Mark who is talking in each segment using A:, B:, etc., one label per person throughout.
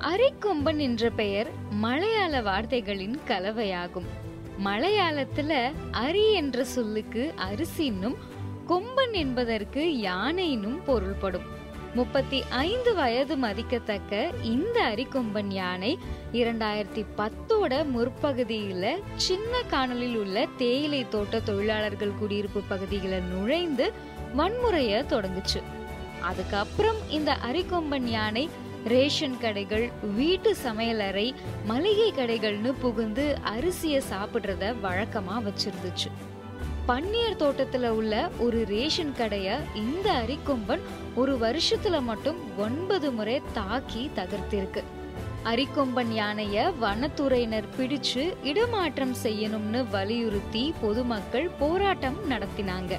A: அரிக்கொம்பன் என்ற பெயர் மலையாள வார்த்தைகளின் கலவையாகும். மலையாளத்துல அரி என்ற சொல்லுக்கு அரிசின்னும் கொம்பன் என்பதற்கு யானையினும் பொருள்படும். முப்பத்தி ஐந்து வயது மதிக்கத்தக்க இந்த அரிக்கொம்பன் யானை இரண்டாயிரத்தி பத்தோட முற்பகுதியில சின்ன காணலில் உள்ள தேயிலை தோட்ட தொழிலாளர்கள் குடியிருப்பு பகுதியில நுழைந்து வன்முறைய தொடங்குச்சு. அதுக்கப்புறம் இந்த அரிக்கொம்பன் யானை ரேஷன் கடைகள் வீட்டு சமையலறை மளிகை கடைகள்னு புகுந்து அரிசியை சாப்பிட்றத வழக்கமா வச்சிருந்துச்சு. பன்னீர் தோட்டத்துல உள்ள ஒரு ரேஷன் கடைய இந்த அரிக்கொம்பன் ஒரு வருஷத்துல மட்டும் ஒன்பது முறை தாக்கி தகர்த்திருக்கு. அரிக்கொம்பன் யானைய வனத்துறையினர் பிடிச்சு இடமாற்றம் செய்யணும்னு வலியுறுத்தி பொதுமக்கள் போராட்டம் நடத்தினாங்க.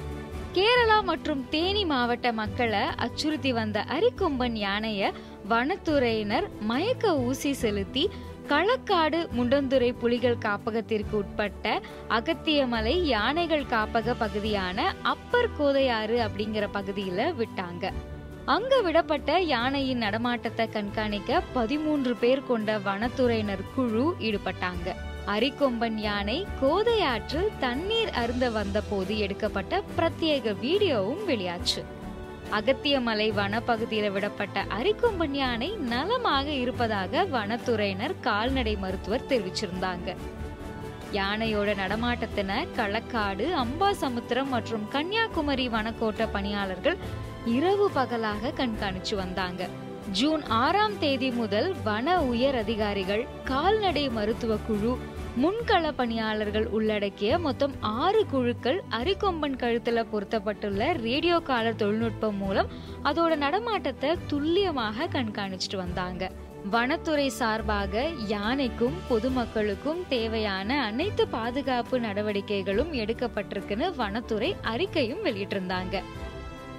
A: கேரளா மற்றும் தேனி மாவட்ட மக்களை அச்சுறுத்தி வந்த அரிக்கொம்பன் யானைய வனத்துறையினர் மயக்க ஊசி செலுத்தி களக்காடு முண்டந்துறை புலிகள் காப்பகத்திற்கு உட்பட்ட அகத்தியமலை யானைகள் காப்பக பகுதியான அப்பர் கோதையாறு அப்படிங்கிற பகுதியில விட்டாங்க. அங்க விடப்பட்ட யானையின் நடமாட்டத்தை கண்காணிக்க பதிமூன்று பேர் கொண்ட வனத்துறையினர் குழு ஈடுபட்டாங்க. அரிக்கொம்பன் யானை கோதையாற்றில் தண்ணீர் அருந்த வந்தபோது எடுக்கப்பட்ட பிரத்யேக வீடியோவும் வெளியாச்சு. அகத்தியமலை வனப்பகுதியில் விடப்பட்ட அரிக்கொம்பன் யானை நலமாக இருப்பதாக வனத்துறையினர் கால்நடை மருத்துவர் தெரிவிச்சிருந்தாங்க. யானையோட நடமாட்டத்தின களக்காடு அம்பாசமுத்திரம் மற்றும் கன்னியாகுமரி வனக்கோட்ட பணியாளர்கள் இரவு பகலாக கண்காணிச்சு வந்தாங்க. ஜூன் ஆறாம் தேதி முதல் வன உயர் அதிகாரிகள் கால்நடை மருத்துவ குழு முன்கள பணியாளர்கள் உள்ளடக்கிய மொத்தம் ஆறு குழுக்கள் அரிக்கொம்பன் கழுத்தில் பொருத்தப்பட்டுள்ள ரேடியோ காலர் தொழில்நுட்பம் மூலம் அதோட நடமாட்டத்தை துல்லியமாக கண்காணிச்சிட்டு வந்தாங்க. வனத்துறை சார்பாக யானைக்கும் பொதுமக்களுக்கும் தேவையான அனைத்து பாதுகாப்பு நடவடிக்கைகளும் எடுக்கப்பட்டிருக்குன்னு வனத்துறை அறிக்கையும் வெளியிட்டிருந்தாங்க.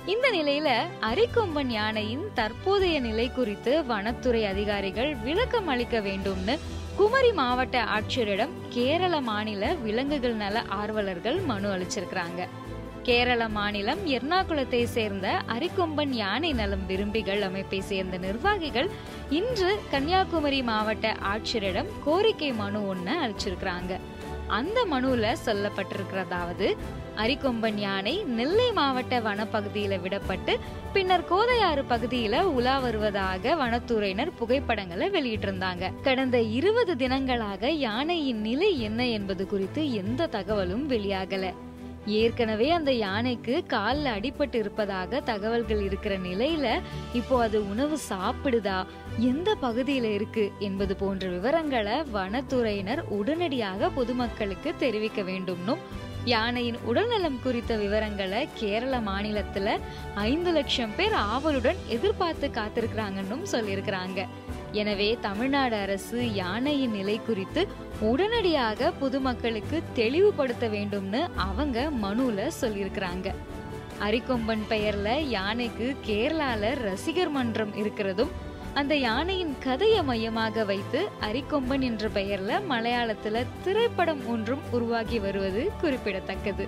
A: இந்த நிலையில அரிக்கொம்பன் யானையின் தற்போதைய நிலை குறித்து வனத்துறை அதிகாரிகள் விளக்கம் அளிக்க வேண்டும்னு குமரி மாவட்ட ஆட்சியரிடம் கேரள மாநில விலங்குகள் நல ஆர்வலர்கள் மனு அளிச்சிருக்கிறாங்க. கேரள மாநிலம் எர்ணாகுளத்தை சேர்ந்த அரிக்கொம்பன் யானை நலம் விரும்பிகள் அமைப்பை சேர்ந்த நிர்வாகிகள் இன்று கன்னியாகுமரி மாவட்ட ஆட்சியரிடம் கோரிக்கை மனு ஒன்று அளிச்சிருக்கிறாங்க. அந்த மனுல சொல்லப்பட்டிருக்கிறதாவது அரிக்கொம்பன் யானை நெல்லை மாவட்ட வனப்பகுதியில விடப்பட்டு பின்னர் கோதையாறு பகுதியில உலா வருவதாக வனத்துறையினர் புகைப்படங்களை வெளியிட்டிருந்தாங்க. கடந்த இருபது தினங்களாக யானையின் நிலை என்ன என்பது குறித்து எந்த தகவலும் வெளியாகல. ஏற்கனவே அந்த யானைக்கு காலில் அடிபட்டு இருப்பதாக தகவல்கள் இருக்கிற நிலையில இப்போ அது உணவு சாப்பிடுதா? எந்த பகுதியில இருக்கு? என்பது போன்ற விவரங்களை வனத்துறையினர் உடனடியாக பொதுமக்களுக்கு தெரிவிக்க வேண்டும்னும் யானையின் உடல்நலம் குறித்த விவரங்களை கேரள மாநிலத்துல ஐந்து லட்சம் பேர் ஆவலுடன் எதிர்பார்த்து காத்திருக்கிறாங்கன்னும் சொல்லியிருக்கிறாங்க. எனவே தமிழ்நாடு அரசு யானையின் நிலை குறித்து உடனடியாக பொதுமக்களுக்கு தெளிவுபடுத்த வேண்டும்னு அவங்க மனுல சொல்லியிருக்கிறாங்க. அரிக்கொம்பன் பெயர்ல யானைக்கு கேரளால ரசிகர் மன்றம் இருக்கிறதும் அந்த யானையின் கதையை மையமாக வைத்து அரிக்கொம்பன் என்ற பெயர்ல மலையாளத்துல திரைப்படம் ஒன்றும் உருவாகி வருவது குறிப்பிடத்தக்கது.